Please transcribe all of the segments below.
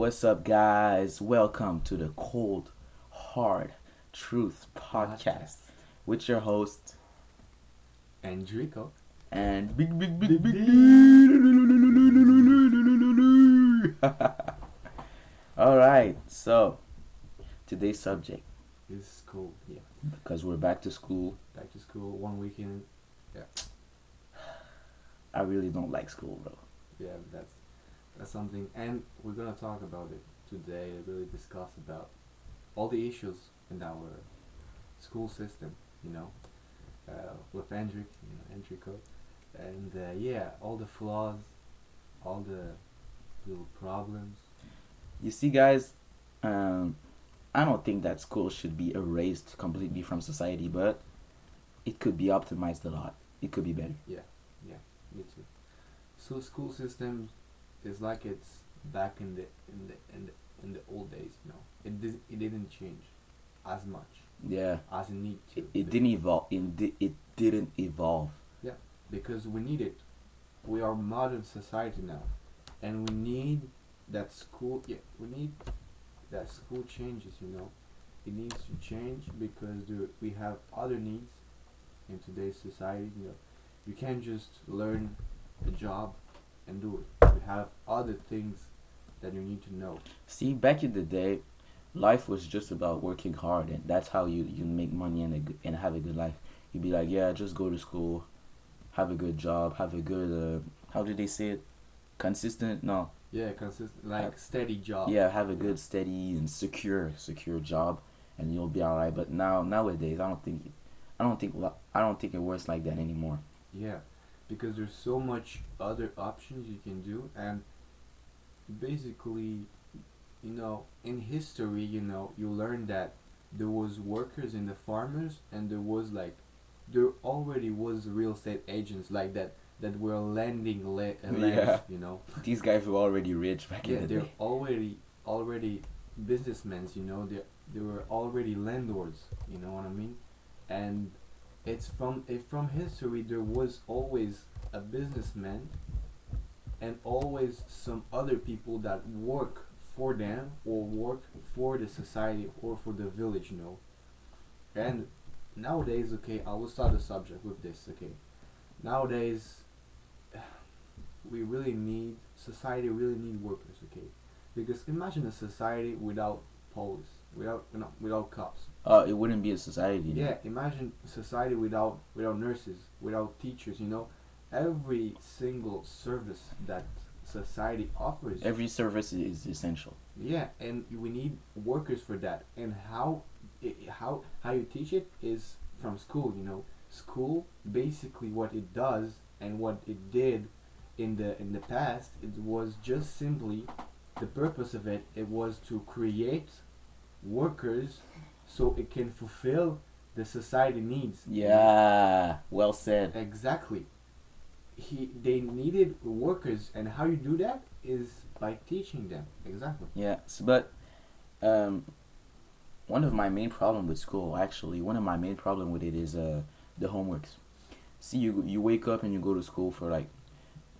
What's up, guys? Welcome to the Cold Hard Truth Podcast with your host Enrico. and big, big, big, Big big. All right, so today's subject is cool. Yeah. because we're back to school. Back to school, one weekend. Yeah. I really don't like school, bro. Yeah, that's that's something. And we're gonna talk about it today. Really discuss about all the issues in our school system. You know, uh, with Hendrik, you know, Enrico, and uh, yeah, all the flaws, all the little problems. You see, guys, um, I don't think that school should be erased completely from society, but it could be optimized a lot. It could be better. Yeah, yeah, me too. So school system is like it's back in the in the in the in the old days. You know, it did it didn't change as much Yeah, as it need to. it, it didn't evolve. It, di- it didn't evolve. Yeah, because we need it. We are modern society now, and we need that school. Yeah, we need that school changes. You know, it needs to change because there, we have other needs in today's society. You know, you can't just learn a job and do it. You have other things that you need to know. See, back in the day, life was just about working hard, and that's how you you make money and a, and have a good life. You'd be like, yeah, just go to school, have a good job, have a good uh, how do they say it, consistent? No, Yeah, consistent like steady job. yeah, have a good, steady and secure secure job, and you'll be alright. But now nowadays, I don't think, I don't think I don't think it works like that anymore. Yeah, because there's so much other options you can do, and basically, you know, in history, you know, you learn that there was workers and the farmers, and there was like, there already was real estate agents like that that were lending le- uh, Yeah. you know. These guys were already rich back Yeah, in the they're day. already already businessmen, you know. They they were already landlords, you know what I mean? And it's from it, from history there was always a businessman and always some other people that work for them or work for the society or for the village, you know. And nowadays, okay, I will start the subject with this, okay. Nowadays we really need society really need workers, okay? Because imagine a society without police, without know, without cops. Uh, it wouldn't be a society. Yeah, imagine society without without nurses, without teachers. You know, every single service that society offers. Every service is essential. yeah, and we need workers for that. And how how how you teach it is from school. You know, school basically what it does and what it did in the in the past. It was just simply the purpose of it. It was to create workers so it can fulfill the society needs. Yeah, well said. Exactly. He they needed workers, and how you do that is by teaching them. Exactly. Yes, but um, one of my main problem with school, actually, one of my main problem with it is uh the homeworks. See, you you wake up and you go to school for like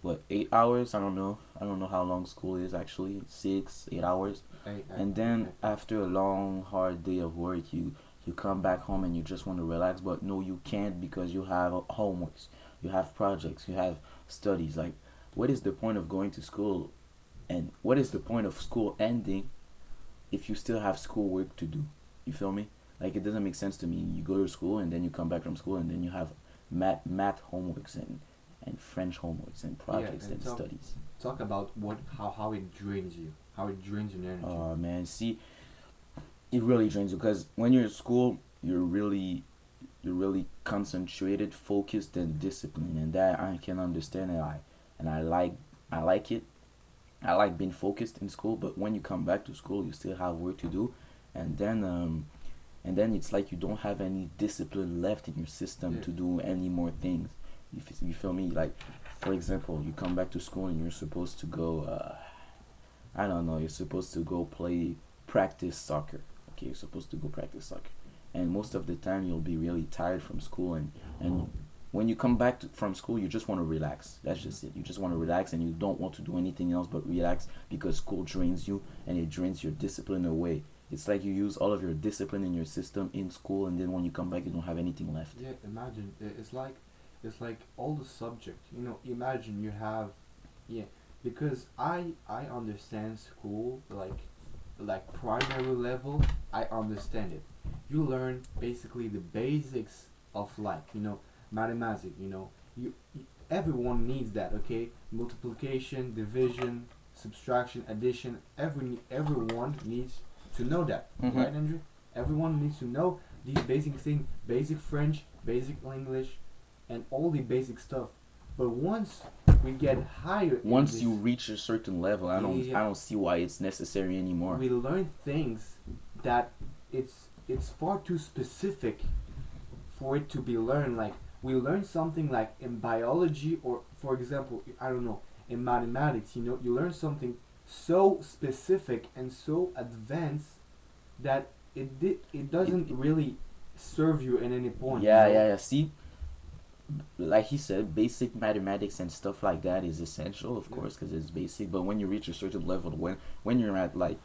what eight hours? I don't know. I don't know how long school is actually. Six, eight hours. I, I, And then after a long, hard day of work, you you come back home and you just want to relax, but no, you can't because you have homeworks, you have projects, you have studies. Like, what is the point of going to school, and what is the point of school ending, if you still have schoolwork to do? You feel me? Like, it doesn't make sense to me. You go to school and then you come back from school and then you have math math homeworks and and French homeworks and projects and and so- studies. talk about what how how it drains you, how it drains your energy. Oh man, see, it really drains you because when you're at school, you're really, you're really concentrated, focused, and disciplined, and that I can understand, and I, and I like, I like it. I like being focused in school, but when you come back to school, you still have work to do, and then, um, and then it's like you don't have any discipline left in your system Yeah. to do any more things. You, you feel me? Like, for example, you come back to school and you're supposed to go. Uh, I don't know. You're supposed to go play practice soccer. Okay, you're supposed to go practice soccer, and most of the time you'll be really tired from school, and and when you come back to, from school, you just want to relax. That's just it. You just want to relax, and you don't want to do anything else but relax because school drains you and it drains your discipline away. It's like you use all of your discipline in your system in school, and then when you come back, you don't have anything left. Yeah, imagine it's like it's like all the subject. You know, imagine you have yeah, because I I understand school like like primary level. I understand it. You learn basically the basics of life. You know, mathematics. You know, you, you everyone needs that. Okay, multiplication, division, subtraction, addition. Every everyone needs to know that, Mhm. right, Andrew? Everyone needs to know these basic things, basic French, basic English, and all the basic stuff. But once we get higher, Once this, you reach a certain level, I don't Yeah. I don't see why it's necessary anymore. we learn things that it's it's far too specific for it to be learned. Like we learn something like in biology, or for example, I don't know, in mathematics. You know, you learn something so specific and so advanced that it di- it doesn't really serve you at any point. you Yeah, know? yeah, yeah. See, like he said, basic mathematics and stuff like that is essential, of Yeah. course, because it's basic. But when you reach a certain level, when when you're at like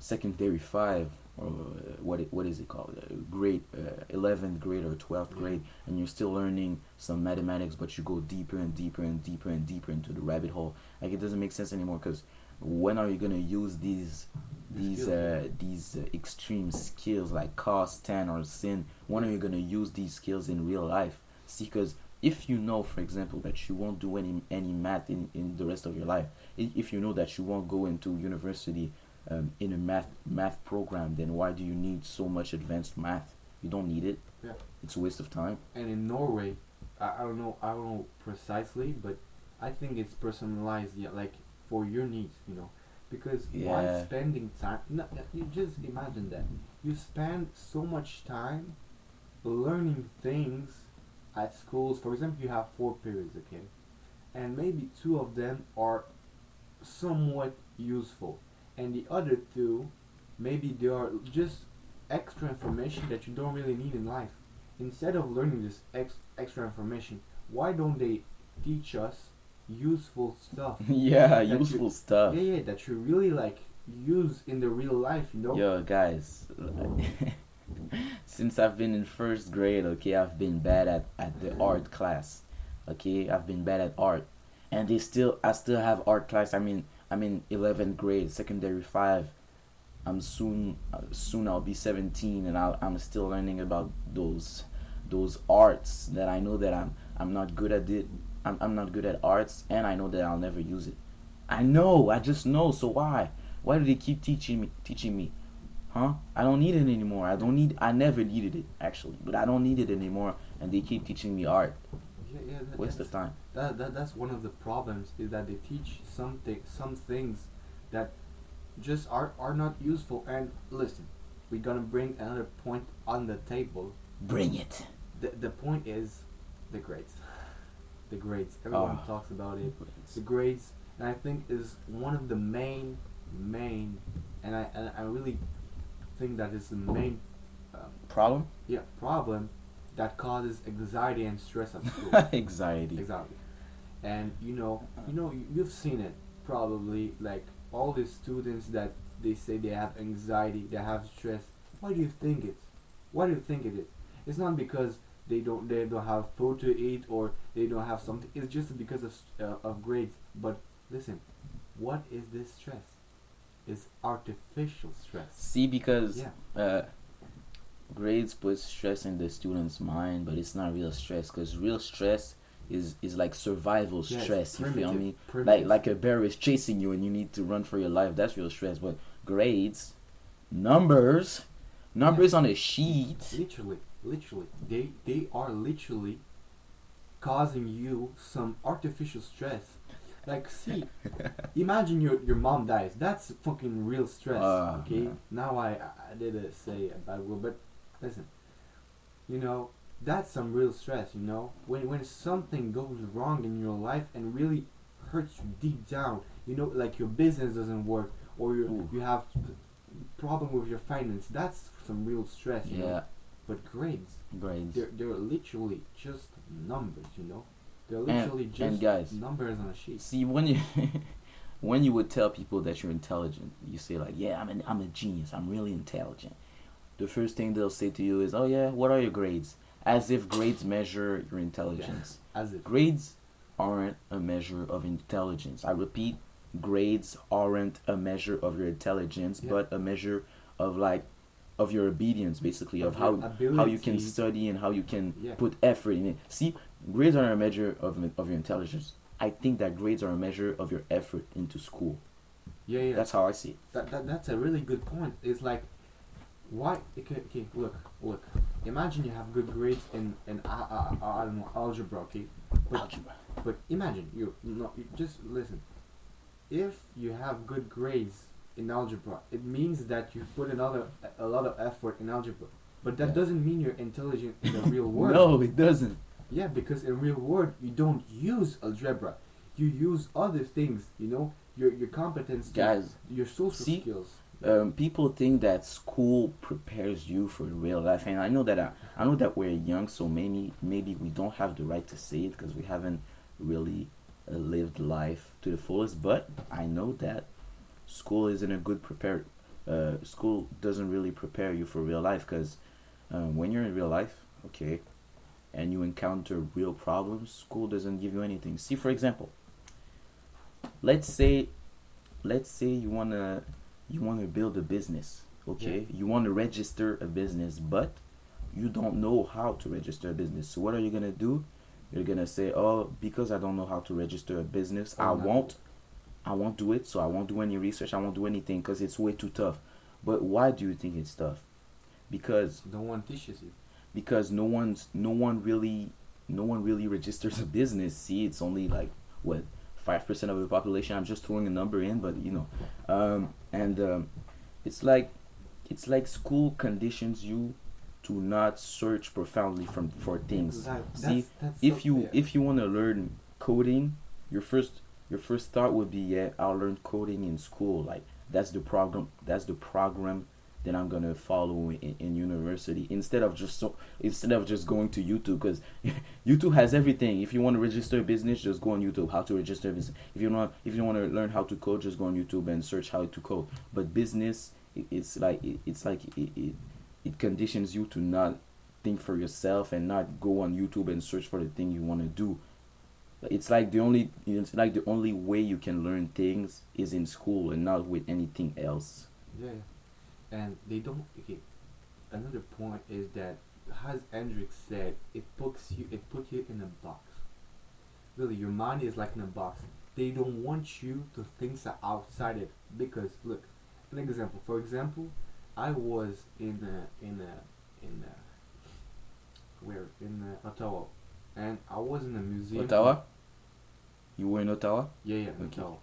secondary five or uh, what it, what is it called, uh, grade uh, eleventh grade or twelfth Yeah. grade, and you're still learning some mathematics, but you go deeper and deeper and deeper and deeper into the rabbit hole. Like it doesn't make sense anymore. Because when are you gonna use these? These skills, yeah. uh, these uh, extreme skills like cos, tan, or sin. When are you gonna use these skills in real life? See, because if you know, for example, that you won't do any any math in, in the rest of your life, if you know that you won't go into university um, in a math math program, then why do you need so much advanced math? You don't need it. Yeah. It's a waste of time. and in Norway, I, I don't know, I don't know precisely, but I think it's personalized, yeah, like for your needs, you know, because Yeah. spending time, no, you just imagine that you spend so much time learning things at schools. For example, you have four periods, okay, and maybe two of them are somewhat useful, and the other two, maybe they are just extra information that you don't really need in life instead of learning this ex- extra information, why don't they teach us useful stuff? yeah, That you- useful stuff. Yeah, yeah, that you really like use in the real life, you know? Yo, guys, since I've been in first grade, okay, I've been bad at, at the art class. Okay, I've been bad at art, and they still, I still have art class. I mean, I'm in eleventh grade, secondary five. I'm soon, uh, soon I'll be seventeen, and I'll, I'm still learning about those, those arts that I know that I'm, I'm not good at it. I'm, I'm not good at arts, and I know that I'll never use it. I know, I just know. So why? Why do they keep teaching me, teaching me? Huh? I don't need it anymore. I don't need. I never needed it actually, but I don't need it anymore, and they keep teaching me art. Yeah, yeah, that, Waste of time. that, that that's one of the problems is that they teach something some things that just are are not useful. And listen, we're gonna bring another point on the table. Bring it. The the point is the grades. The grades. Everyone Ah. talks about it. the grades and I think is one of the main main and I and I really think that is the main um, Problem? yeah problem that causes anxiety and stress at school. Anxiety. exactly. And you know you know you- you've seen it probably like all the students that they say they have anxiety they have stress. Why do you think it's why do you think it is? It's not because they don't they don't have food to eat or they don't have something. It's just because of s- uh, of grades. But listen what is this stress it's artificial stress See, because yeah uh, grades put stress in the student's mind, but it's not real stress. Because real stress is is like survival Yeah, stress. You feel me? Like primitive. like a bear is chasing you and you need to run for your life. That's real stress. But grades, numbers, numbers on a sheet. literally literally they they are literally causing you some artificial stress like see imagine your your mom dies that's fucking real stress Ah, okay man. now I, I did say a bad word but listen you know that's some real stress you know when when something goes wrong in your life and really hurts you deep down you know like your business doesn't work or you Ooh. you have problem with your finance that's some real stress you know Yeah. but grades grades. they're they're literally just numbers. You know, they're And- literally and just guys, numbers on a sheet. See when you when you would tell people that you're intelligent, you say like, "Yeah, I'm an, I'm a genius. I'm really intelligent." The first thing they'll say to you is, "Oh yeah, what are your grades?" As if grades measure your intelligence. As if Grades aren't a measure of intelligence. I repeat, grades aren't a measure of your intelligence, Yeah. but a measure of like of your obedience, basically, of, Of how your how you can study and how you can Yeah. put effort in it. See, grades are a measure of of your intelligence. I think that grades are a measure of your effort into school. yeah, yeah. That's how I see it. that, that that's a really good point. It's like, why? Okay, okay, look, look. Imagine you have good grades in in uh, uh, uh, I don't know algebra, okay. But, Algebra. but imagine you no, you just listen. If you have good grades in algebra, it means that you put another a lot of effort in algebra. But that Yeah. doesn't mean you're intelligent in the real world. No, it doesn't. Yeah, because in real world you don't use algebra. You use other things. You know your your competence, Guys, your social see, skills. um, people think that school prepares you for real life, and I know that I, I know that we're young, so maybe maybe we don't have the right to say it because we haven't really uh, lived life to the fullest. But I know that school isn't a good prepare. Uh, school doesn't really prepare you for real life because um, when you're in real life, okay, and you encounter real problems, school doesn't give you anything. See, for example, let's say, let's say you wanna you want to build a business okay you want to register a business but you don't know how to register a business so what are you going to do you're going to say oh because i don't know how to register a business oh, i Oh, no. won't i won't do it so i won't do any research i won't do anything because it's way too tough but why do you think it's tough because No one teaches you. Because no one's no one really no one really registers a business. See it's only like what five percent of the population. I'm just throwing a number in but you know. Um, and um, it's like it's like school conditions you to not search profoundly from for things. That- see that's- that's if so- you yeah. if you want to learn coding your first your first thought would be yeah i'll learn coding in school. Like that's the program that's the program that i'm gonna follow in, in university instead of just so instead of just going to youtube because youtube has everything if you want to register a business just go on youtube how to register a business if you want if you want to learn how to code just go on youtube and search how to code but business it, it's like it, it's like it, it it conditions you to not think for yourself and not go on YouTube and search for the thing you want to do. It's like the only it's like the only way you can learn things is in school and not with anything else. Yeah. And they don't. Okay, another point is that, as Hendrik said, it puts you. It put you in a box. Really, your mind is like in a box. They don't want you to think so outside it because look, an example. For example, I was in a, in a, in a, where in uh, Ottawa, and I was in a museum. Ottawa? You were in Ottawa? Yeah, yeah, Okay. Ottawa.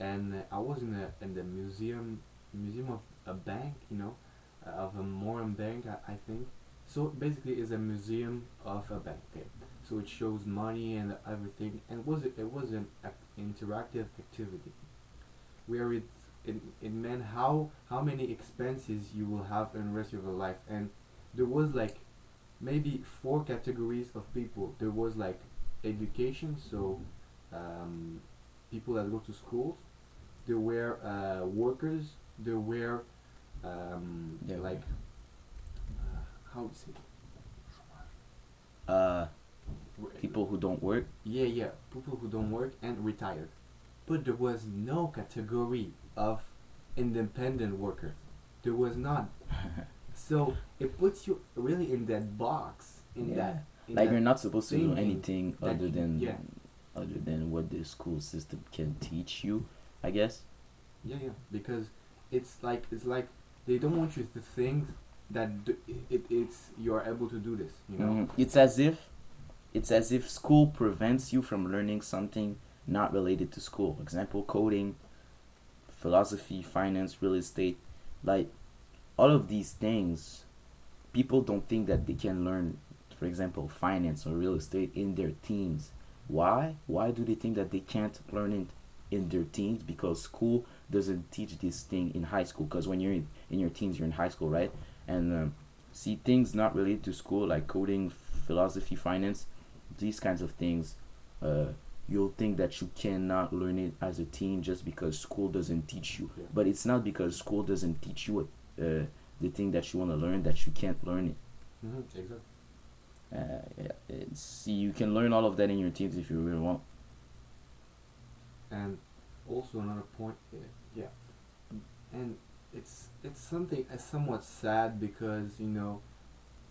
And uh, I was in the in the museum museum of a bank, you know, uh, of a Moran bank, I, I think. So basically, it's a museum of a bank. Okay? So it shows money and everything, and was it was an ac- interactive activity, where it it, it meant how how many expenses you will have in the rest of your life, and there was like maybe four categories of people. There was like education, so um, people that go to schools. There were uh, workers. There were um, Yeah. like uh, how to say Uh people who don't work. Yeah, yeah, people who don't work and retired. But there was no category of independent worker. There was none. So it puts you really in that box. In Yeah. that. In like that you're not supposed to do anything other you- than yeah. other than what the school system can teach you, I guess. Yeah, yeah. Because it's like it's like they don't want you to think that d- it, it's you're able to do this. You know. Mhm. It's as if it's as if school prevents you from learning something not related to school. Example coding, philosophy, finance, real estate. Like all of these things people don't think that they can learn for example finance or real estate in their teens. Why? Why do they think that they can't learn it in their teens? Because school doesn't teach this thing in high school. Because when you're in, in your teens, you're in high school, right? And um, see things not related to school like coding, philosophy, finance, these kinds of things. Uh, you'll think that you cannot learn it as a teen just because school doesn't teach you. Yeah. But it's not because school doesn't teach you uh, the thing that you want to learn that you can't learn it. hmm exactly. Uh, yeah, see, you can learn all of that in your teens if you really want. and also another point uh, yeah. And it's it's something uh, somewhat sad because you know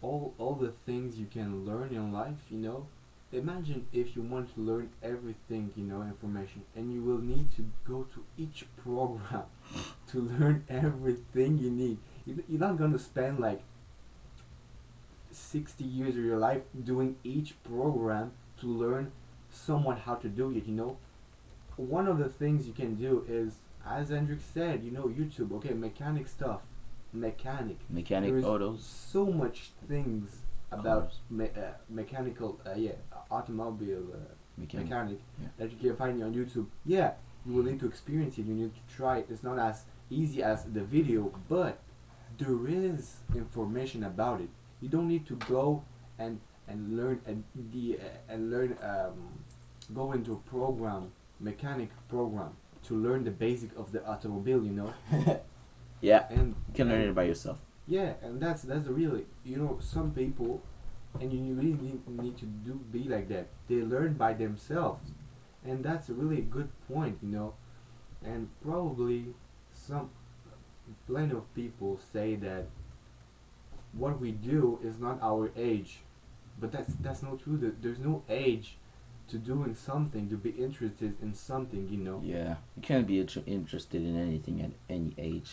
all all the things you can learn in life you know imagine if you want to learn everything you know information and you will need to go to each program to learn everything you need. You- you're not going to spend like 60 years of your life doing each program to learn somewhat how to do it you know? One of the things you can do is as Hendrik said you know youtube okay mechanic stuff mechanic Mechanic There's autos. so much things about me- uh, mechanical uh, yeah automobile uh, Mechanic. mechanic yeah. that you can find on YouTube. Yeah, you will need to experience it. You need to try it. It's not as easy as the video, but there is information about it. You don't need to go and and learn and the uh, and learn um, go into a program mechanic program to learn the basic of the automobile. You know, Yeah, and you can learn it by yourself. yeah, and that's that's really you know some people, and you really need, need to do be like that. They learn by themselves, and that's a really good point, you know, and probably some plenty of people say that what we do is not our age, but that's that's not true. There's no age to doing something to be interested in something, you know. Yeah, you can't be inter- interested in anything at any age.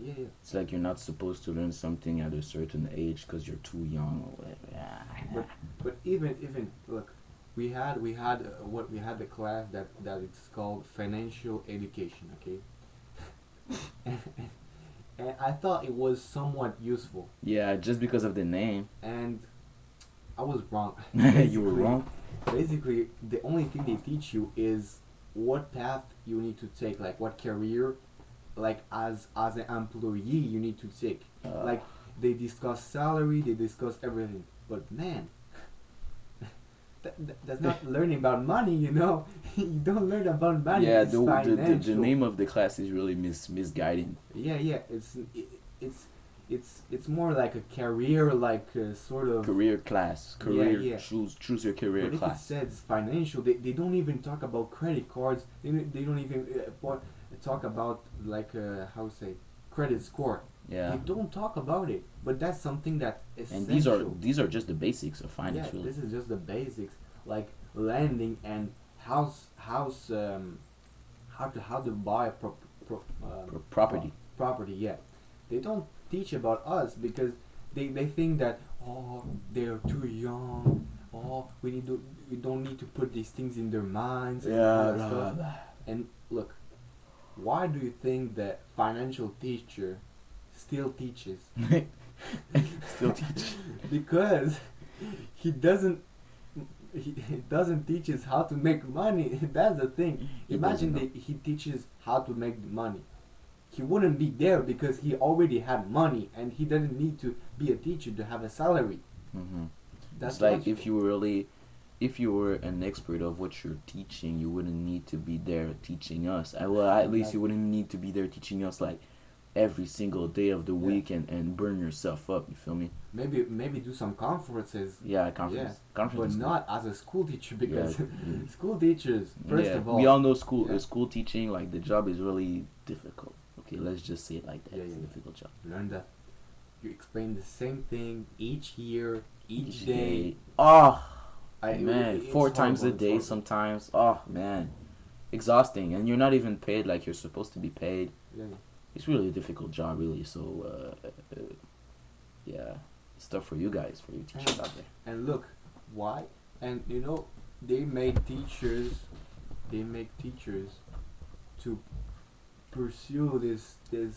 Yeah, yeah. It's like you're not supposed to learn something at a certain age because you're too young or whatever. Yeah. But but even even look, we had we had uh, what we had the class that that it's called financial education. Okay. and, and I thought it was somewhat useful, Yeah, just because of the name. and I was wrong. you were wrong. Basically, the only thing they teach you is what path you need to take, like what career, like as as an employee you need to take. Uh, like they discuss salary, they discuss everything. But man, that, that- that's not learning about money, you know. you don't learn about money. yeah, the, the, the name of the class is really mis- misguiding. Yeah, yeah. It's it, it's it's it's more like a career, like uh, sort of. Career class. Career. yeah. Choose choose your career But if it says financial, they, they don't even talk about credit cards. They they don't even uh, talk about like uh, how say credit score. Yeah. They don't talk about it. But that's something that is And these are these are just the basics of finance, yeah, really. this is just the basics, like lending and house house um, how to how to buy a pro, pro, um, Pro- property. pro- property. Yeah, they don't teach about us because they, they think that oh they're too young. Oh, we need to we don't need to put these things in their minds. and Yeah. that blah, blah. And look, why do you think that financial teacher still teaches? Still teach. because he doesn't he, doesn't teach us how to make money that's the thing imagine that he teaches how to make the money he wouldn't be there because he already had money and he doesn't need to be a teacher to have a salary. Hmm that's it's like if you were really if you were an expert of what you're teaching you wouldn't need to be there teaching us. I, well at least you wouldn't need to be there teaching us like every single day of the Yeah. week and, and burn yourself up you feel me? Maybe maybe do some conferences. Yeah conference but conference is not as a school teacher because Yeah. school teachers first yeah, of all we all know school Yeah. uh, school teaching like the job is really difficult okay let's just say it like that. Yeah, it's yeah, a difficult job. Learn that you explain the same thing each year each, day, oh I, man it's four times a horrible, day sometimes. Oh man. Exhausting and you're not even paid like you're supposed to be paid. Yeah, it's really a difficult job really so uh, uh, yeah. It's tough for you guys for you teachers out there. And look, why? And you know, they make teachers, they make teachers to pursue this this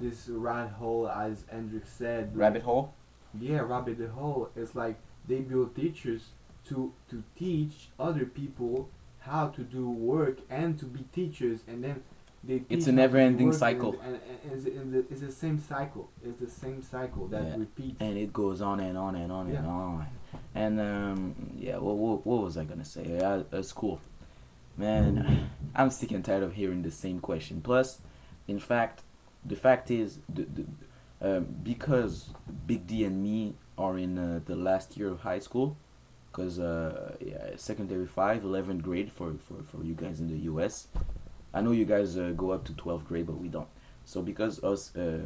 this rat hole, as Hendrik said. Rabbit hole Yeah, rabbit hole. It's like they build teachers to to teach other people how to do work and to be teachers, and then they. It's a how to do never-ending cycle. And, and, and it's, in the, it's the same cycle. It's the same cycle that Yeah. repeats. and it goes on and on and on and on. And um, yeah, what, what what was I gonna say? Yeah, it's cool, man. I'm sick and tired of hearing the same question. Plus, in fact, the fact is, the, the um, because Big D and me are in uh, the last year of high school, because uh, yeah, secondary five, 11th grade for, for for you guys in the U.S. I know you guys uh, go up to 12th grade, but we don't. So because us, uh,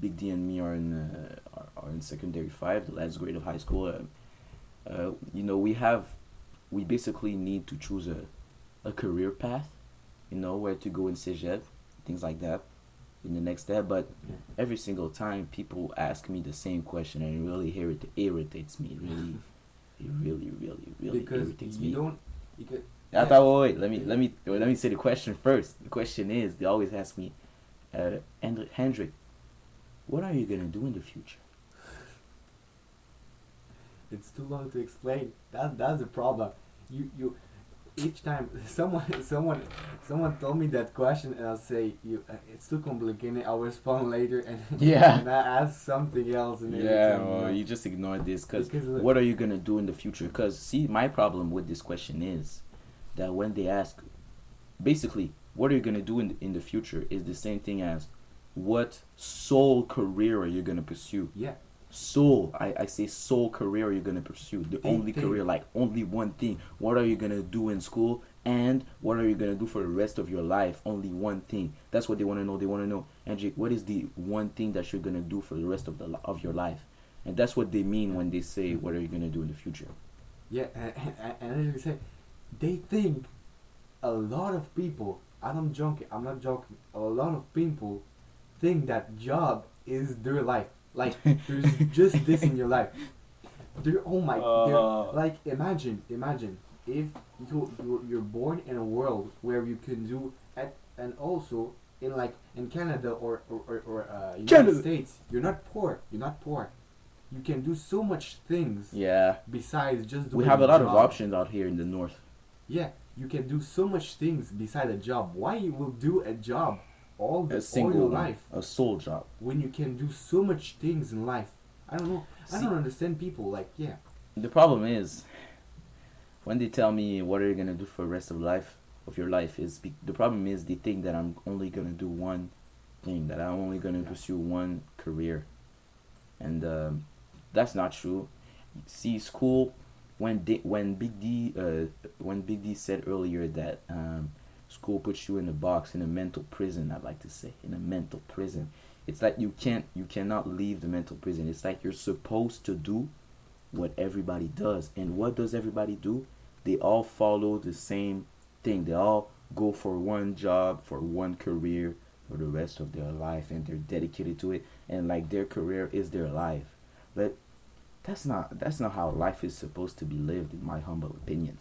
Big D and me are in uh, are, are in secondary five, the last grade of high school. Uh, you know, we have, we basically need to choose a, a career path. You know where to go in cégep, things like that, in the next step. But every single time people ask me the same question, and it really irrit- irritates me. It really, it really, really, really because irritates you me. don't. You could, I yeah. thought, wait, wait, let me let me let me say the question first. The question is, they always ask me, uh, Hendrik, Hendrik, what are you gonna do in the future? It's too long to explain. That that's the problem. You you each time someone someone someone told me that question and I'll say you uh, it's too complicated. I'll respond later and Yeah. and I ask something else and Yeah, well, you just ignore this because Because look- what are you gonna do in the future? Because see, my problem with this question is that when they ask, basically, what are you gonna do in the, in the future is the same thing as what sole career are you gonna pursue? yeah Sole, I, I say sole career you're gonna pursue. The only think- career, like only one thing. What are you gonna do in school? And what are you gonna do for the rest of your life? Only one thing. That's what they wanna know. They wanna know, Andrew, what is the one thing that you're gonna do for the rest of the of your life? And that's what they mean when they say, what are you gonna do in the future? yeah and, and, and as you say they think a lot of people I'm not joking I'm not joking a lot of people think that job is their life like there's just this in your life there oh my Uh. like imagine imagine if you you're, born in a world where you can do at and also in like in Canada or or, or, or uh, United Canada. States you're not poor you're not poor you can do so much things Yeah, besides just doing we have a lot of options out here in the north. Yeah, you can do so much things beside a job. Why you will do a job all the A all single your life a sole job. when you can do so much things in life? I don't know. I don't understand people like yeah. The problem is when they tell me what are you gonna do for the rest of life of your life is be- the problem is they think that I'm only gonna do one thing that I'm only gonna Yeah. pursue one career, and um, that's not true. See, school when D, when Big D uh, when Big D said earlier that um, school puts you in a box in a mental prison. I'd like to say in a mental prison. It's like you can't you cannot leave the mental prison. It's like you're supposed to do what everybody does. And what does everybody do? They all follow the same thing. They all go for one job, for one career for the rest of their life and they're dedicated to it and like their career is their life. But that's not that's not how life is supposed to be lived in my humble opinion.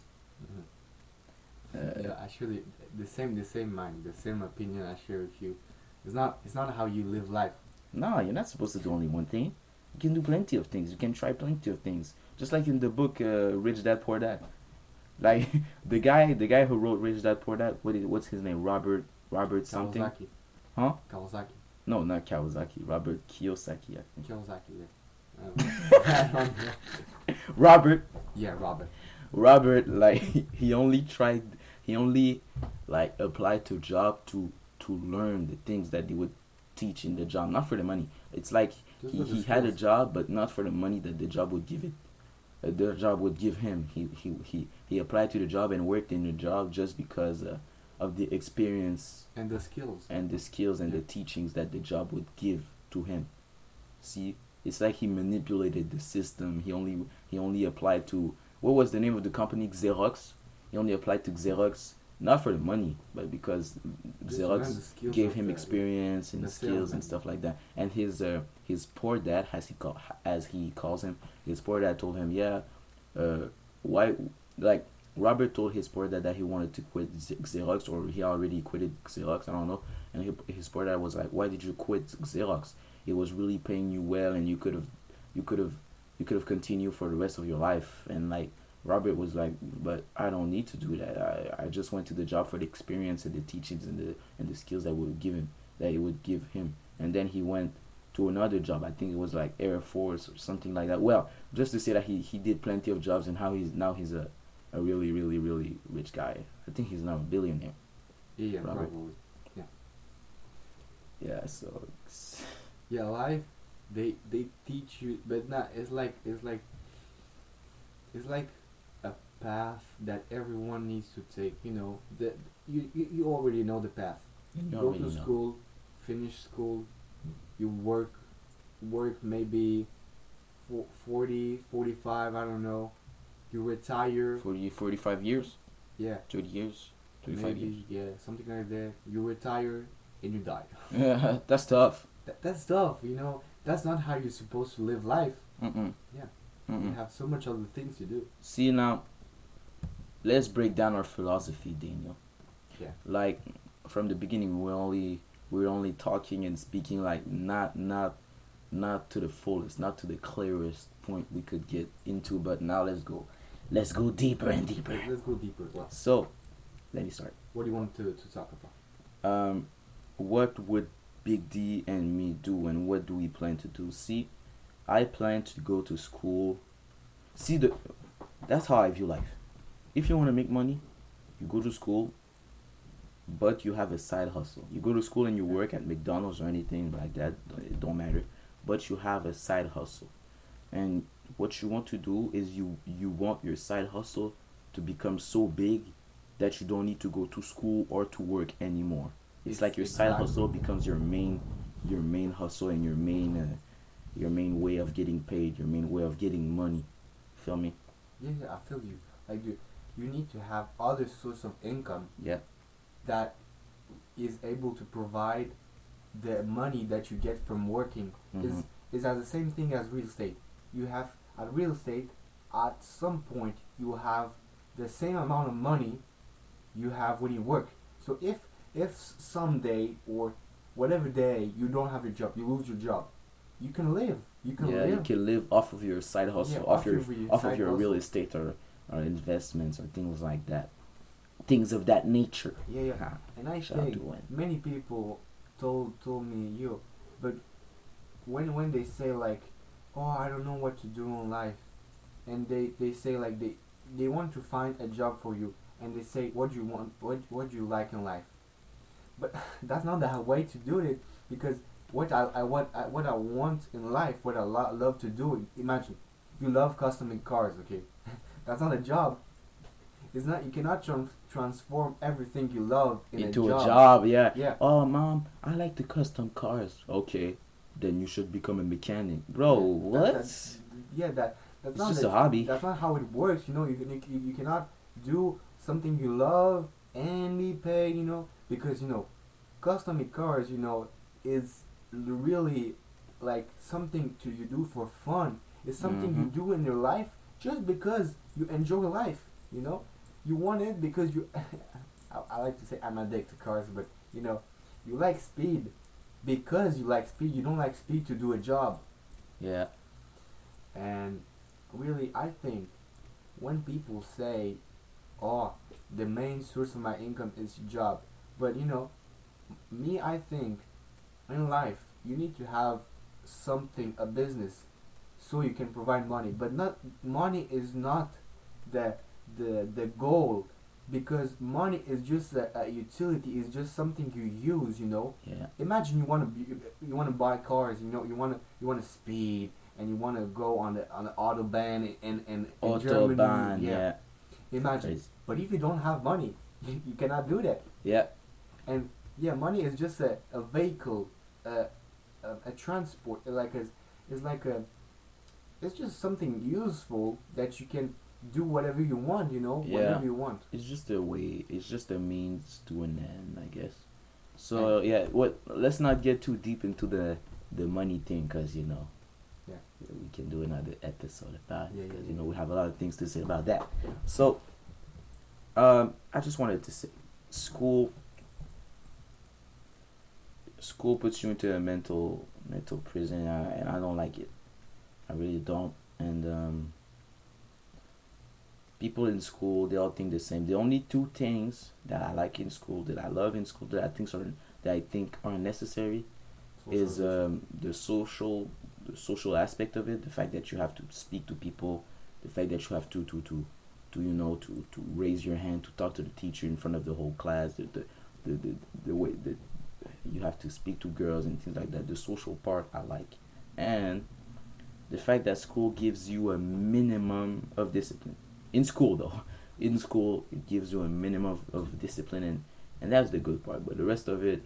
Uh, yeah, actually, the same the same mind, the same opinion I share with you. It's not it's not how you live life. No, you're not supposed to do only one thing. You can do plenty of things. You can try plenty of things. Just like in the book uh, Rich Dad Poor Dad. Like the guy, the guy who wrote Rich Dad Poor Dad. What is what's his name? Robert Robert something. Kawasaki. Huh? Kawasaki. No, not Kawasaki. Robert Kiyosaki. I think. Kawasaki. Yeah. I. Robert yeah, Robert. Robert like he only tried he only like applied to job to to learn the things that they would teach in the job not for the money it's like he, he had a job but not for the money that the job would give it uh, the job would give him he, he he he applied to the job and worked in the job just because uh, of the experience And the skills. and the skills and the teachings that the job would give to him. See, it's like he manipulated the system. He only he only applied to what was the name of the company Xerox. He only applied to Xerox not for the money, but because Xerox gave him experience and skills and stuff like that. And his uh, his poor dad, as he call as he calls him, his poor dad told him, yeah, uh, why like Robert told his poor dad that he wanted to quit Xerox or he already quitted Xerox. I don't know. And he, his poor dad was like, why did you quit Xerox? It was really paying you well, and you could have you could have you could have continued for the rest of your life. And like Robert was like, but I don't need to do that. I, I just went to the job for the experience and the teachings and the and the skills that would give him. that it would give him, and then he went to another job. I think it was like Air Force or something like that. Well, just to say that he, he did plenty of jobs and how he's now he's a, a really really really rich guy. I think he's now a billionaire. Yeah, Probably. probably. Yeah, so it's- Yeah, life. They they teach you, but not. It's like it's like. It's like path that everyone needs to take. You know that you, you you already know the path. you go to know. school, finish school, you work, work maybe fo- 40, 45, I don't know. You retire, 40, 45 years, yeah, 30 years, 35 years. maybe, yeah, something like that. You retire and you die. Yeah, that's tough. That, that's tough, you know. That's not how you're supposed to live life. Mm-mm. Yeah. Mm-mm. You have so much other things to do. See now, let's break down our philosophy, Daniel. Yeah. Like from the beginning, we only we're only talking and speaking like not not not to the fullest, not to the clearest point we could get into. But now let's go, let's go deeper and deeper. Let- Let's go deeper. So, let me start. what do you want to, to talk about? Um, what would Big D and me do, and what do we plan to do? See, I plan to go to school. See the, that's how I view life. If you want to make money, you go to school. But you have a side hustle. You go to school and you work at McDonald's or anything like that. It don't matter. But you have a side hustle, and what you want to do is you you want your side hustle to become so big that you don't need to go to school or to work anymore. It's It's like your side hustle becomes your main your main hustle and your main uh, your main way of getting paid, your main way of getting money. Feel me? Yeah, yeah, I feel you. Like you, you need to have other source of income Yeah. that is able to provide the money that you get from working is Mhm. is as the same thing as real estate. You have at real estate, at some point you have the same amount of money you have when you work. So if if someday or whatever day you don't have your job, you lose your job, you can live. You can yeah, live. you can live off of your side hustle, Yeah, off, off your of your off of your real estate or, or investments or things like that. Things of that nature. yeah, yeah. And I think many people told told me you, but when when they say like, oh I don't know what to do in life, and they they say like they they want to find a job for you, and they say what do you want what what do you like in life, but that's not the way to do it because what I, I what I, what I want in life, what I lo- love to do. Imagine you love customing cars, okay, that's not a job. It's not you cannot tran- transform everything you love in Into a job. a job, yeah. Yeah. Oh, mom, I like to custom cars. Okay, then you should become a mechanic, bro. That- what? that- yeah, that that's It's not just the- a hobby. That's not how it works. You know, you, you you cannot do something you love and be paid. You know, because you know, custom cars. You know, is really like something to you do for fun. It's something you Mhm. do in your life just because you enjoy life. You know, you want it because you. I, I like to say I'm addicted to cars, but you know, you like speed because you like speed. You don't like speed to do a job. Yeah. And really, I think when people say, "Oh, the main source of my income is job," but you know, m- me, I think in life you need to have something, a business, so you can provide money. But not money is not the the the goal because money is just a, a utility. Is just something you use. You know Yeah. imagine you want to you want to buy cars you know you want to you want to speed and you want to go on the on the autobahn in Germany Autobahn, yeah. imagine Crazy. but if you don't have money you, you cannot do that Yeah. and yeah money is just a, a vehicle uh, a, a transport like a, it's like a it's just something useful that you can do whatever you want you know Yeah. whatever you want It's just a way. It's just a means to an end, I guess. So yeah, what? Let's not get too deep into the the money thing, cause you know. Yeah. We can do another episode about Yeah, yeah, cause yeah. you know we have a lot of things to say about that. So, um, I just wanted to say, school. School puts you into a mental mental prison, uh, and I don't like it. I really don't, and um. People in school, they all think the same. The only two things that I like in school, that I love in school, that I think are that I think are necessary is um, the social the social aspect of it the fact that you have to speak to people the fact that you have to to to, to you know to, to raise your hand to talk to the teacher in front of the whole class the the, the, the, the way that you have to speak to girls and things like that the social part i like and the fact that school gives you a minimum of discipline in school though in school it gives you a minimum of, of discipline and and that's the good part but the rest of it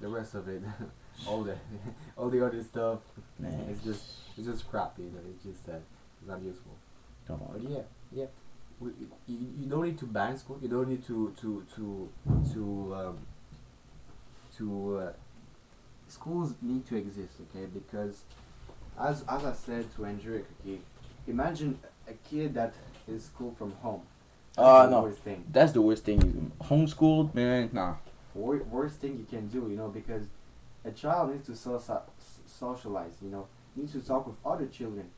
the rest of it, all the all the other stuff, man it's just it's just crap. You know, it's just that it's not useful. come But on yeah, yeah. We, you, you don't need to ban school. You don't need to to to to um, to uh, schools need to exist. Okay, because as as I said to Andrew, imagine a kid that is schooled from home. Ah, no. That's the worst thing. Homeschooled, man. Nah. Wor- worst thing you can do, you know, because a child needs to so- so- socialize, you know, needs to talk with other children,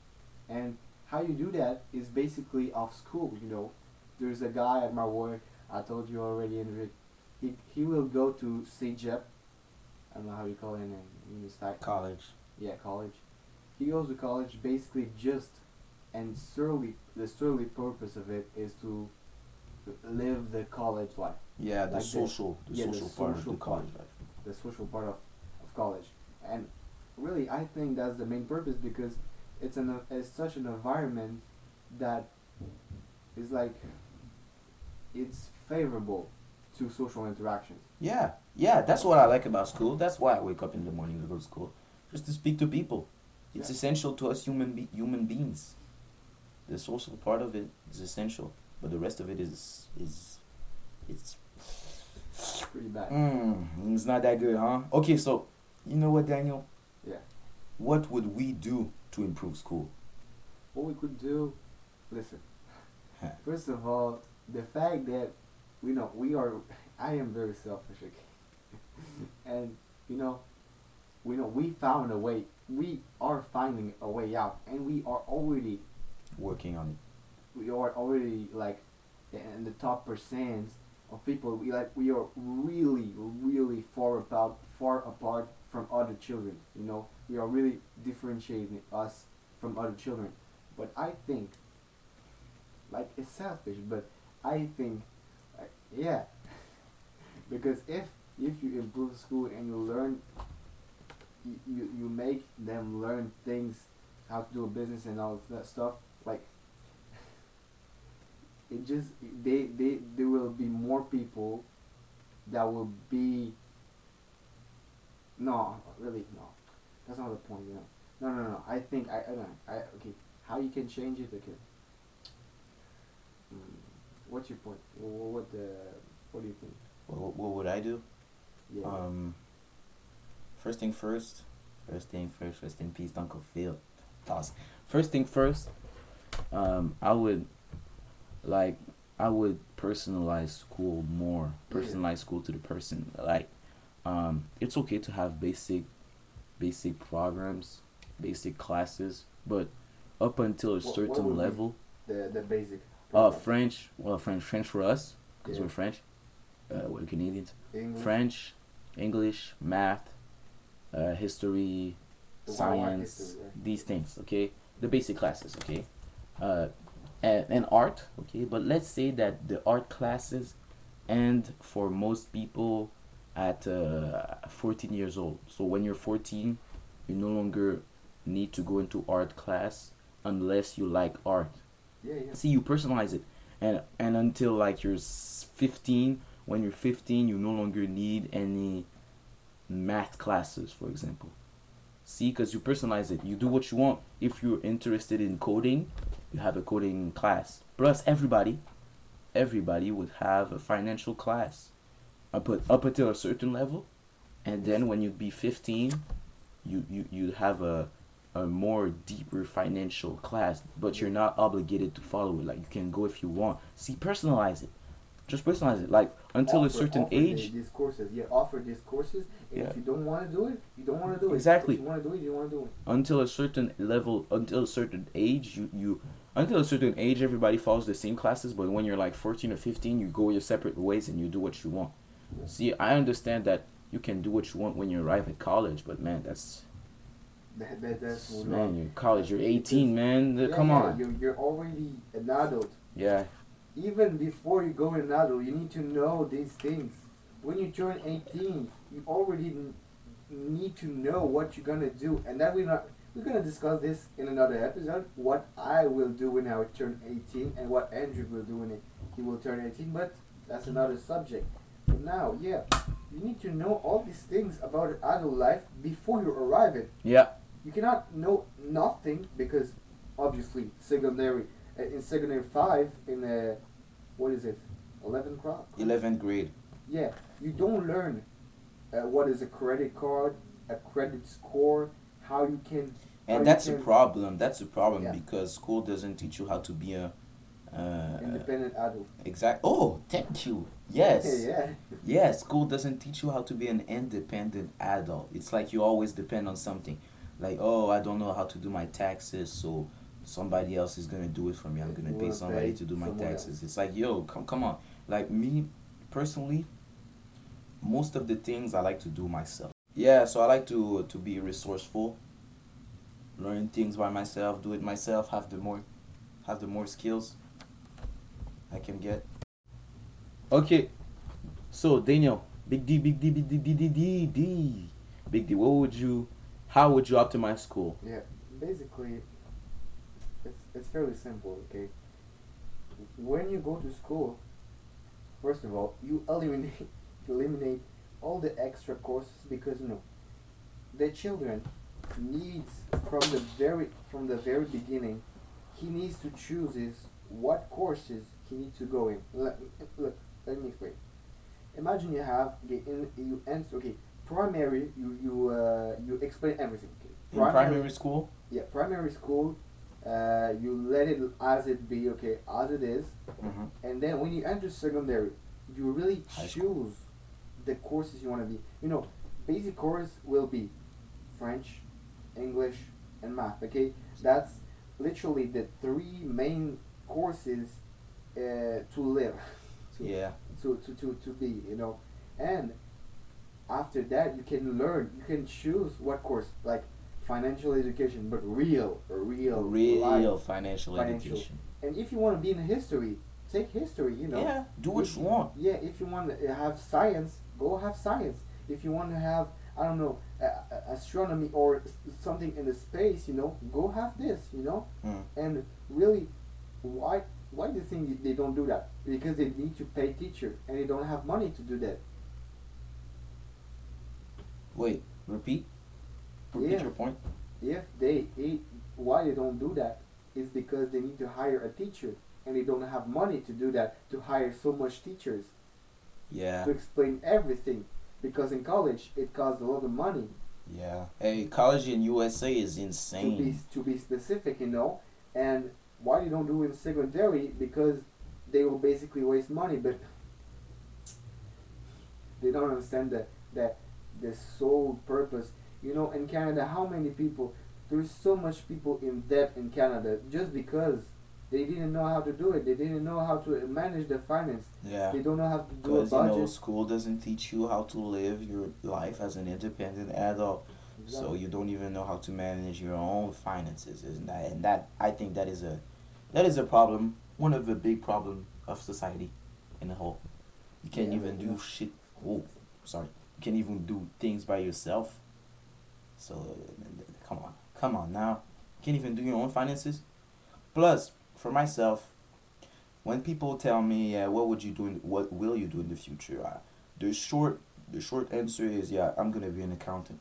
and how you do that is basically off school, you know. There's a guy at my work. I told you already, Henrik. He he will go to CEGEP. I don't know how you call it in university. College. Yeah, college. He goes to college basically just, and solely the solely purpose of it is to live the college life. Yeah, the Like social, the yeah, the social part of the college part. life. the social part of, of college and really i think that's the main purpose because it's an it's such an environment that is like it's favorable to social interactions Yeah, yeah. That's what I like about school. That's why I wake up in the morning to go to school, just to speak to people. It's Yeah. essential to us human be- human beings. The social part of it is essential, but the rest of it is is it's pretty bad mm, it's not that good, huh? Okay, so you know what, Daniel? yeah What would we do to improve school? what we could do listen Huh. first of all the fact that we know we are i am very selfish okay and you know we know we found a way we are finding a way out and we are already Working on it. we are already like in the top percent of people we like we are really really far apart far apart from other children you know? We are really differentiating us from other children. But i think like it's selfish but i think yeah. Because if if you improve school and you learn you, you, make them learn things how to do a business and all that stuff like it just they they there will be more people that will be no really no. That's not the point you know. No no no i think i i don't i okay how you can change it okay. Mm, what's your point? What, what the what do you think? What, what would I do? yeah. Um, first thing first. First thing first. Rest in peace, Uncle Phil. Toss. First thing first. Um, I would like I would personalize school more. Yeah. Personalize school to the person. Like, um, it's okay to have basic, basic programs, basic classes, but up until a What- what certain would level. the the basic Uh. French. Well, French. French for us, because Yeah. we're French. Uh, we're Canadians. English, French, English, math, uh, history, science, history, right? these things, okay? The basic classes, okay? Uh, and, and art, okay? But let's say that the art classes end for most people at uh, 14 years old. So when you're 14, you no longer need to go into art class unless you like art yeah yeah see you personalize it and and until like you're 15 when you're 15 you no longer need any math classes for example see because you personalize it you do what you want if you're interested in coding you have a coding class plus everybody everybody would have a financial class up, up until a certain level and then when you'd be 15 you you you have a a more deeper financial class, but you're not obligated to follow it. Like you can go if you want. See, personalize it. Just personalize it. Like until a certain offer age. the- these courses yeah offer these courses and Yeah. if you don't want to do it you don't want to do it Exactly. if you want to do it you want to do it until a certain level, until a certain age, you you until a certain age, everybody follows the same classes. But when you're like 14 or 15, you go your separate ways and you do what you want. See, I understand that you can do what you want when you arrive at college, but man, that's That, that, that's man, you're in college, you're 18, man. Yeah, Come yeah, on. You're, you're already an adult. Yeah, Even before you go an adult, you need to know these things. When you turn 18, you already need to know what you're gonna do, and that we're not. We're gonna discuss this in another episode. What I will do when I turn 18, and what Andrew will do when he will turn 18. But that's another subject. But now, yeah, you need to know all these things about adult life before you arrive it. yeah, You cannot know nothing because obviously secondary uh, in secondary five in uh, what is it, eleven class? 11th grade. Yeah, you don't learn uh, what is a credit card, a credit score, how you can. And that's a problem. That's a problem Yeah. because school doesn't teach you how to be a. Uh, Independent adult. exact. Oh, thank you. Yes. yeah. Yeah, school doesn't teach you how to be an independent adult. It's like you always depend on something. Like, oh, I don't know how to do my taxes, so somebody else is gonna do it for me. I'm gonna pay somebody to do my taxes. It's like, yo, come come on. Like me personally, most of the things I like to do myself. Yeah, so I like to to be resourceful, learn things by myself, do it myself, have the more have the more skills I can get. Okay. So Daniel, big D, big D, big D, D, D, D, D. Big D, what would you how would you optimize school? Yeah, basically, it's fairly simple. Okay, when you go to school, first of all, you eliminate eliminate all the extra courses because you know the children needs from the very from the very beginning, he needs to choose is what courses he needs to go in. Let, look, let me explain. Imagine you have okay, in you enter okay primary you you uh, you explain everything. Okay. In primary school? Yeah, primary school, uh, you let it as it be, okay, as it is, Mm-hmm. and then when you enter secondary, you really choose the courses you want to be. You know, basic course will be French, English, and math. Okay, that's literally the three main courses uh, to live. to, Yeah. to, to, to, to be, you know. And after that, you can learn, you can choose what course, like financial education, but real, real, Real life. financial, financial. education. And if you want to be in history, take history, you know. Yeah, do what If- you want. Yeah, if you want to have science, go have science. If you want to have, I don't know, uh, astronomy or something in the space, you know, go have this, you know. Mm. And really, why why do you think they don't do that? Because they need to pay teacher and they don't have money to do that. Wait, repeat. Yeah. your point. If they, why they don't do that is because they need to hire a teacher and they don't have money to do that to hire so much teachers Yeah. to explain everything. Because in college it costs a lot of money Yeah. Hey, college in USA is insane. to be to be specific, you know. And why they don't do it in secondary because they will basically waste money, but they don't understand the the the sole purpose. You know, in Canada, how many people? There's so much people in debt in Canada just because they didn't know how to do it. They didn't know how to manage the finance. Yeah. They don't know how to do a Because you know, school doesn't teach you how to live your life as an independent adult. So you don't even know how to manage your own finances, isn't that? And that I think that is a that is a problem. One of the big problem of society in the whole. You can't Yeah, even do yeah. shit. Oh, sorry. You can't even do things by yourself. So come on, come on now. You can't even do your own finances. Plus, for myself, when people tell me, yeah, what would you do? In, what will you do in the future? Uh, the short the short answer is yeah, I'm gonna be an accountant.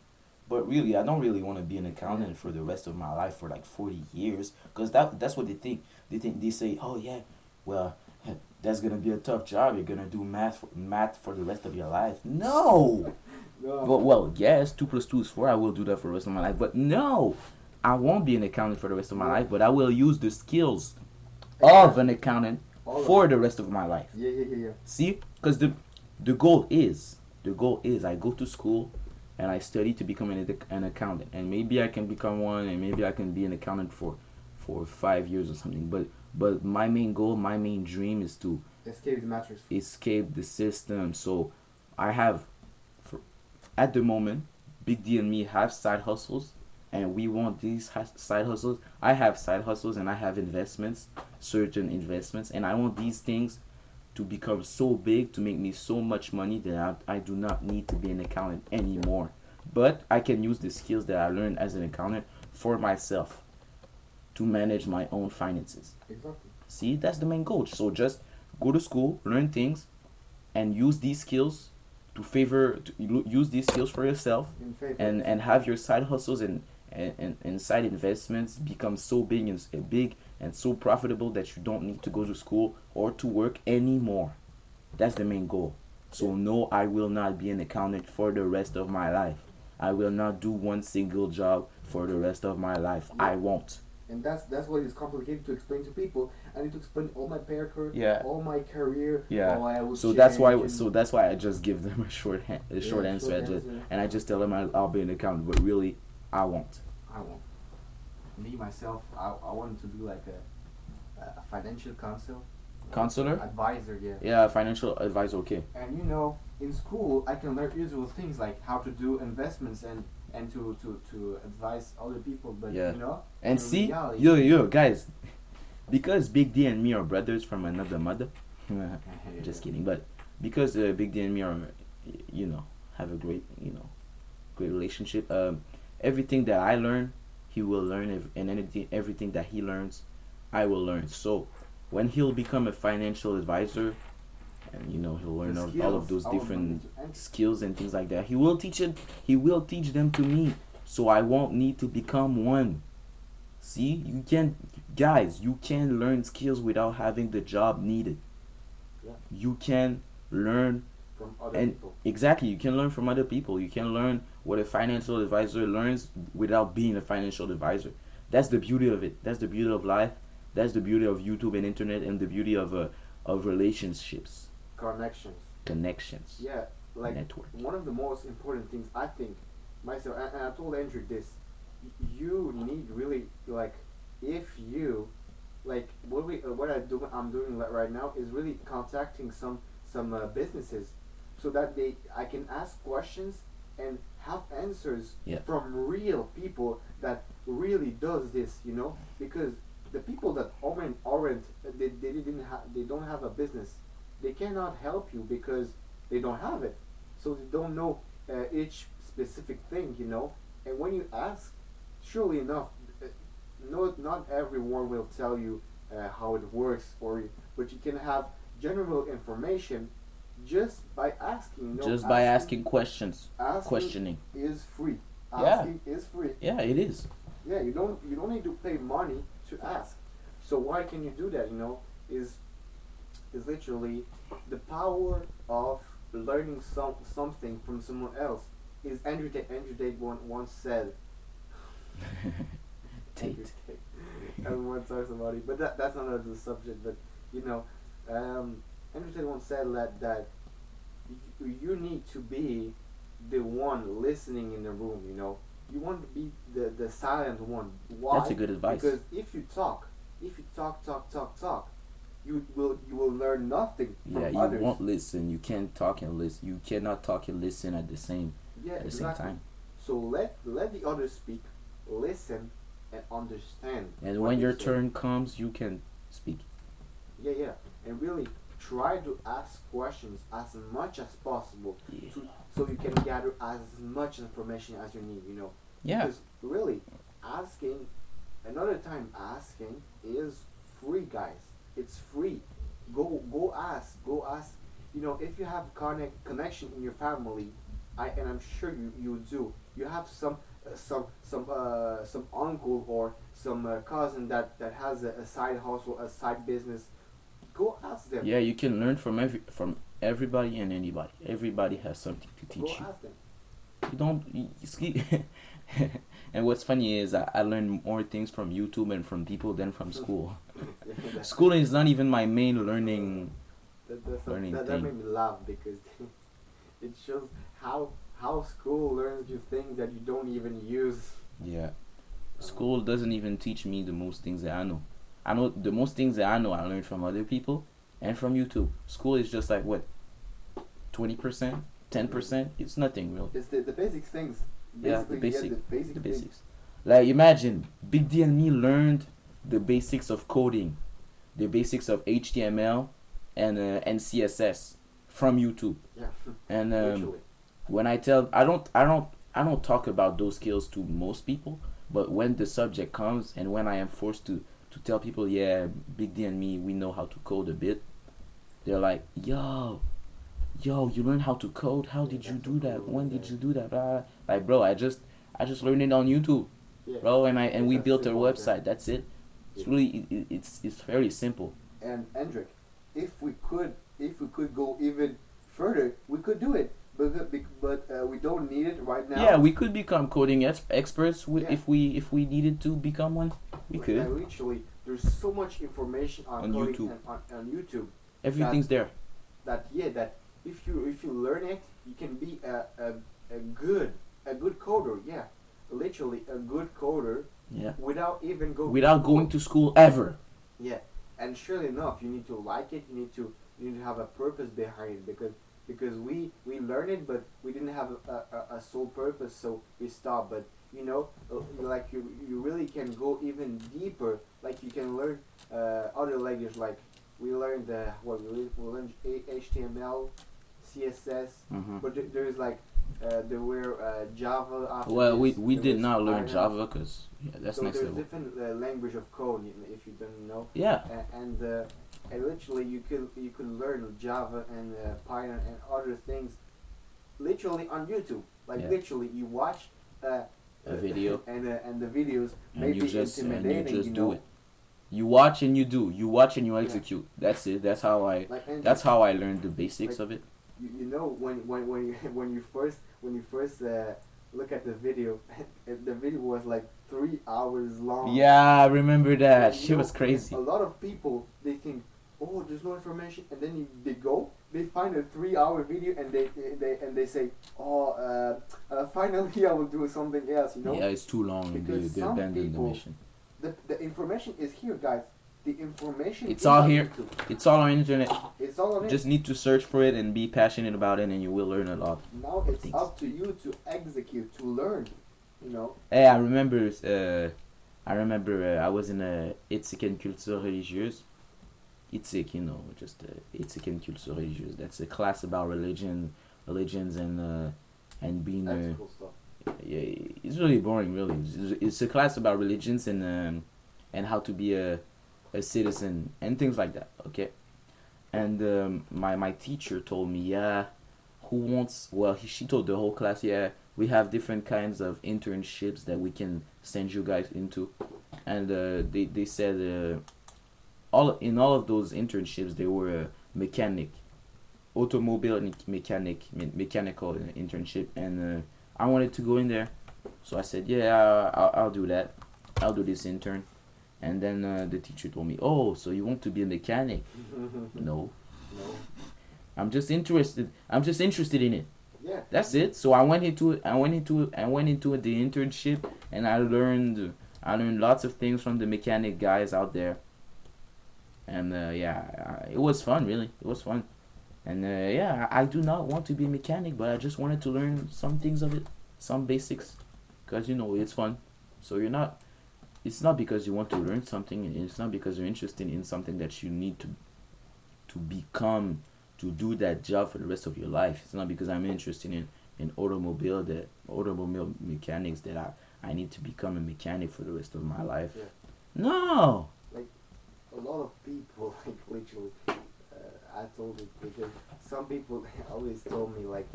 But really, I don't really want to be an accountant for the rest of my life for like forty years, cause that that's what they think. They think they say, oh yeah, well, that's gonna be a tough job. You're gonna do math math for the rest of your life. No. No. Well, well, yes, two plus two is four. I will do that for the rest of my life. But no, I won't be an accountant for the rest of my life. But I will use the skills of an accountant All for the rest of my life. Yeah, yeah, yeah, yeah. See, because the the goal is the goal is I go to school and I study to become an, an accountant, and maybe I can become one, and maybe I can be an accountant for for five years or something. But but my main goal, my main dream is to Escape the matrix. escape the system. So I have, at the moment, Big D and me have side hustles, and we want these side hustles. I have side hustles and I have investments, certain investments, and I want these things to become so big to make me so much money that I, I do not need to be an accountant anymore. But I can use the skills that I learned as an accountant for myself to manage my own finances. Exactly. See, that's the main goal. So just go to school, learn things, and use these skills to favor, to use these skills for yourself, and and have your side hustles and and, and, and side investments become so big and s- big and so profitable that you don't need to go to school or to work anymore. That's the main goal. So no, I will not be an accountant for the rest of my life. I will not do one single job for the rest of my life. I won't. And that's that's what is complicated to explain to people. I need to explain all my record, Yeah. all my career. Yeah. I will So that's why. and- So that's why I just give them a short, ha- a short Yeah, answer. short I just answer. and I just tell them I'll, I'll be an accountant, but really, I won't. I won't. Me myself, I, I wanted to do like a, a financial counsel Counselor? advisor, yeah. Yeah, financial advisor. Okay. And you know, in school, I can learn usual things like how to do investments and and to to to advise other people. But Yeah. you know, And see, reality- yo, yo, guys, because Big D and me are brothers from another mother. just kidding, but because uh, Big D and me are, you know, have a great, you know, great relationship. Um, everything that I learn, he will learn, ev- and anything, everything that he learns, I will learn. So, when he'll become a financial advisor, and you know, he'll learn all of those different them to- and skills and things like that. He will teach it. He will teach them to me, so I won't need to become one. See, you can, guys, you can learn skills without having the job needed. Yeah. You can learn from other and people. exactly. You can learn from other people. You can learn what a financial advisor learns without being a financial advisor. That's the beauty of it. That's the beauty of life. That's the beauty of YouTube and internet, and the beauty of uh, of relationships, Connections. connections, Yeah, like network. one of the most important things I think myself, and, and I told Andrew this. You need really like if you like what we uh, what I do I'm doing right now is really contacting some some uh, businesses so that they I can ask questions and have answers Yeah. from real people that really does this you know because the people that aren't aren't they, they didn't have they don't have a business they cannot help you because they don't have it so they don't know uh, each specific thing you know and when you ask surely enough uh, no not everyone will tell you uh, how it works or but you can have general information just by asking you know Just by asking questions, asking questioning. is free Yeah. is free Yeah, it is. yeah, you don't you don't need to pay money to ask. So why can you do that? You know, is is literally the power of learning some something from someone else. Is Andrew Tate, Andrew Tate one, once said. Tate. Tate. Everyone talks about it, but that that's not the subject. But you know, um, Andrew Tate once said that that you, you need to be the one listening in the room. You know, you want to be the the silent one. Why? That's a good advice. Because if you talk, if you talk, talk, talk, talk, you will you will learn nothing from Yeah, you others. won't listen. You can't talk and listen. You cannot talk and listen at the same yeah, at the exactly. same time. So let let the others speak, listen, and understand. And when your turn comes, you can speak. Yeah, yeah, and really try to ask questions as much as possible, Yeah. to, so you can gather as much information as you need. You know. Yeah. Because really, asking, another time asking is free, guys. It's free. Go go ask. Go ask. You know, if you have connect connection in your family, I and I'm sure you you do. You have some uh, some some uh some uncle or some uh, cousin that that has a, a side hustle, a side business. Go ask them. Yeah, you can learn from every from everybody and anybody. Everybody has something to Go teach you. ask them. You don't. See, and what's funny is I, I learn more things from YouTube and from people than from school. That, School is not even my main learning. that, that's learning that, that made me laugh because it shows how how school learns you things that you don't even use. Yeah, school doesn't even teach me the most things that I know. I know the most things that I know I learned from other people and from YouTube. School is just like what, twenty percent, ten percent. It's nothing really. It's the, the basic things. Yeah, the Basically, basic- get the basic The things. basics. Like imagine Big D and me learned the basics of coding, the basics of HTML, and uh, and CSS from YouTube. Yeah, And um, when I tell I don't I don't I don't talk about those skills to most people, but when the subject comes and when I am forced to to tell people, yeah, Big D and me, we know how to code a bit, they're like, yo, yo, you learn how to code? How did you do that? When did you do that? Blah. Like, bro, I just I just learned it on YouTube, Yeah. bro, and I and we built a yeah. website. That's it. It's really it, it- it's it's very simple. And Hendrik, if we could, if we could go even further, we could do it. But but, but uh, we don't need it right now. Yeah, we could become coding ex- experts Yeah. if we if we needed to become one. We And could. literally, there's so much information on, On coding YouTube. on, on YouTube Everything's there. that yeah that if you if you learn it, you can be a, a, a good a good coder. Yeah, literally a good coder Yeah. without even going Without going to school ever. Yeah, and surely enough, you need to like it. You need to you need to have a purpose behind it because because we we learn it, but we didn't have a, a, a sole purpose, so we stopped. But you know, uh, like you you really can go even deeper. Like you can learn uh, other language. Like we learned uh, what we learned, we learned HTML, CSS, Mhm. but there is like uh, there were uh, Java. After Well, we this, we there did not learn Python. Java because yeah, that's so next there's level. different uh, language of code if you don't know Yeah. A- and uh, and literally you could you could learn Java and uh, Python and other things literally on YouTube. Like Yeah. literally, you watch uh, A video. and uh, and the videos And may you just and you just you do it. You watch and you do. You watch and you Yeah. execute. That's it. That's how I. Like That's how I learned the basics Like- of it. You, you know when when when you when you first when you first uh, look at the video, the video was like three hours long. Yeah, I remember that. And, know, was crazy. A lot of people they think, oh, there's no information, and then you, they go, they find a three-hour video, and they, they and they say, oh, uh, uh, finally I will do something else. You know, Yeah, it's too long. They, Because they some people- the the information is here, guys. The information. It's all here. YouTube. It's all on internet. It's all on it. Just need to search for it and be passionate about it, and you will learn a lot. now it's things. up to you to execute, to learn. You know. Hey, I remember. Uh, I remember. Uh, I was in a éthique and culture religieuse. Éthique, you know, just uh, éthique and culture religieuse. That's a class about religion, religions, and uh, and being. That's Uh, cool stuff. yeah, it's really boring. Really, it's, it's a class about religions and um, and how to be a a citizen and things like that. Okay, and um, my my teacher told me, yeah, who wants? Well, he, she told the whole class, yeah, we have different kinds of internships that we can send you guys into, and uh, they they said uh, all in all of those internships they were mechanic, automobile mechanic me- mechanical internship, and uh, I wanted to go in there, so I said, yeah, I'll, I'll do that, I'll do this intern, and then uh, the teacher told me, oh, so you want to be a mechanic? No, no. I'm just interested. I'm just interested in it. Yeah. That's it. So I went into it. I went into it. I went into the internship, and I learned. I learned lots of things from the mechanic guys out there. And uh, yeah, it was fun. Really, it was fun. And uh, yeah, I I do not want to be a mechanic, but I just wanted to learn some things of it, some basics, because you know it's fun. So you're not. It's not because you want to learn something. It's not because you're interested in something that you need to. To become to do that job for the rest of your life. It's not because I'm interested in, in automobile that automobile mechanics that I, I need to become a mechanic for the rest of my life. Yeah. No. a lot of people like literally uh, I told it because some people always told me like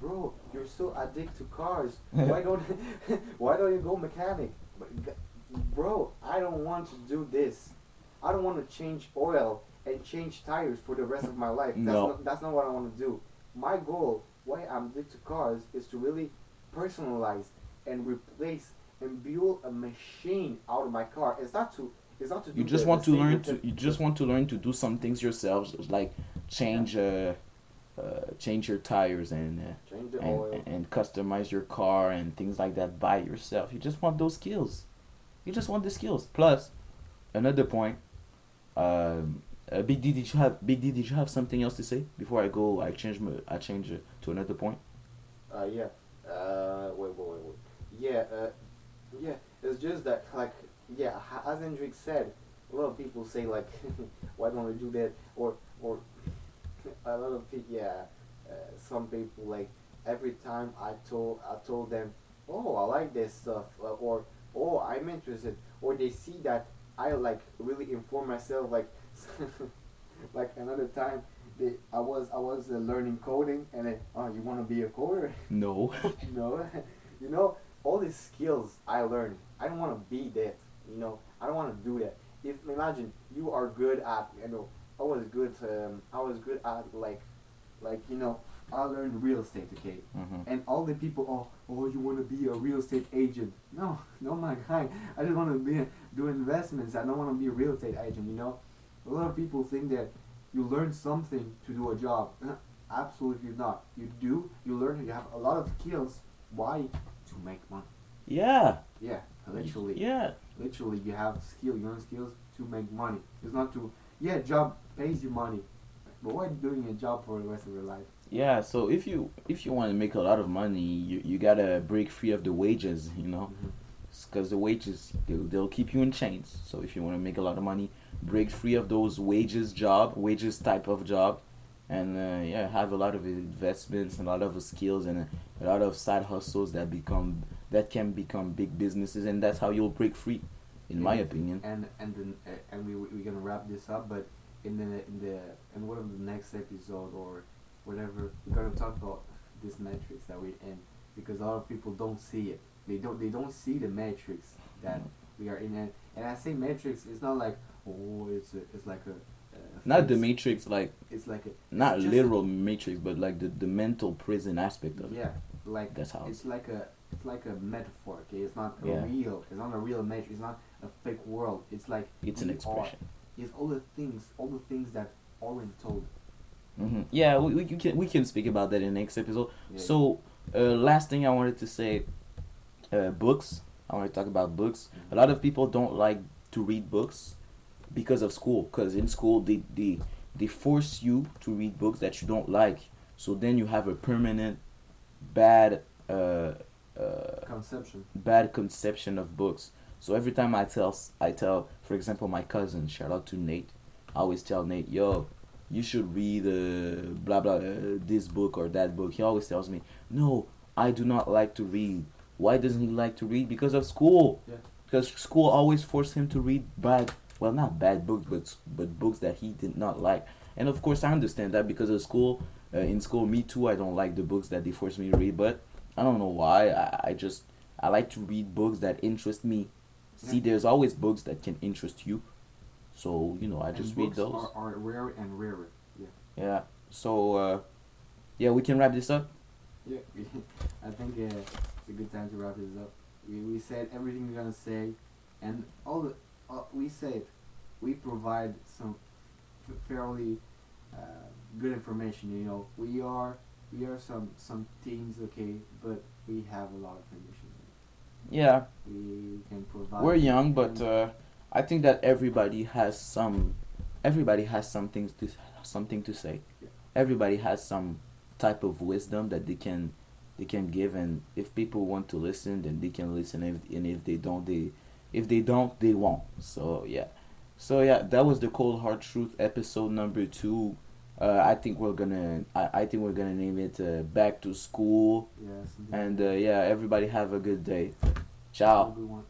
bro you're so addicted to cars why don't why don't you go mechanic but, bro I don't want to do this. I don't want to change oil and change tires for the rest of my life. That's No. not, that's not what I want to do. My goal why I'm addicted to cars is to really personalize and replace and build a machine out of my car. It's not to it's not to do You just the- want the to learn to you just want to learn to do some things yourselves like change uh, uh change your tires and uh, change the oil. and, and customize your car and things like that by yourself. You just want those skills. You just want the skills. Plus, another point, um, Uh, Big D, did you have Big D? Did you have something else to say before I go? I change my, I change it to another point. Uh, yeah. Uh, wait, wait, wait, wait. Yeah, uh, yeah. It's just that, like, yeah. As Hendrik said, a lot of people say like, why don't we do that? Or, or, a lot of people, yeah. Uh, some people like every time I told I told them, oh, I like this stuff, uh, or oh, I'm interested, or they see that I like really inform myself, like, like another time. They, I was I was uh, learning coding and then oh you want to be a coder No. no, you know, all these skills I learned, I don't want to be that. You know, I don't want to do that. If imagine you are good at, you know, I was good. Um, I was good at like, like you know, I learned real estate. Okay, hmm and all the people, oh, oh, you want to be a real estate agent? No, no, my guy. I just want to be do investments. I don't want to be a real estate agent. You know, a lot of people think that you learn something to do a job. Absolutely not. You do. You learn. You have a lot of skills. Why? To make money. Yeah. Yeah, literally. Yeah. Literally, you have skill. You learn skills to make money. It's not to. Yeah, job pays you money, but why doing a job for the rest of your life? Yeah. So if you if you want to make a lot of money, you you gotta break free of the wages. You know. because the wages they'll, they'll keep you in chains so if you want to make a lot of money break free of those wages job wages type of job and uh, yeah have a lot of investments and a lot of skills and a, a lot of side hustles that become that can become big businesses and that's how you'll break free in my opinion And and then uh, and we we're gonna wrap this up, but in the in the in one of the next episode or whatever, we're gonna talk about this matrix that we're in because a lot of people don't see it. They don't they don't see the matrix that we are in. And, and I say matrix, it's not like oh, it's a, it's like a. a not the matrix like It's like a not it's literal matrix but like the, the mental prison aspect of it Yeah, like That's how- it's like a it's like a metaphor. Okay, it's not a Yeah. real. It's not a real matrix. It's not a fake world. It's like it's an we are. expression It's all the things, all the things that aren't told. Hmm Yeah, we, we can we can speak about that in the next episode. Yeah. So, uh, last thing I wanted to say, uh, books. I want to talk about books. A lot of people don't like to read books because of school. Because in school they, they they force you to read books that you don't like. So then you have a permanent bad uh, uh, conception. bad conception of books. So every time I tell I tell, for example, my cousin, shout out to Nate, I always tell Nate, yo, you should read uh, blah blah uh, this book or that book. He always tells me, no, I do not like to read. Why doesn't he like to read? Because of school. Yeah. Because school always forced him to read bad, well, not bad books, but but books that he did not like. And of course, I understand that because of school. Uh, in school, me too. I don't like the books that they force me to read, but I don't know why. I, I just I like to read books that interest me. See, there's always books that can interest you. So you know, I just read those. Are, are rarer and rarer. Yeah. Yeah. So uh, yeah, we can wrap this up. Yeah. I think uh, it's a good time to wrap this up. We, we said everything we're gonna say, and all the uh, we said we provide some f- fairly uh, good information. You know, we are we are some some teams, okay, but we have a lot of information. Yeah, We can provide. we're young, but uh, I think that everybody has some. Everybody has something to something to say. Everybody has some type of wisdom that they can they can give, and if people want to listen, then they can listen. If and if they don't, they if they don't, they won't. So yeah, so yeah, that was the cold hard truth episode number two. Uh, I think we're gonna I, I think we're gonna name it uh, back to school. yeah, something And uh, yeah, everybody have a good day. Ciao.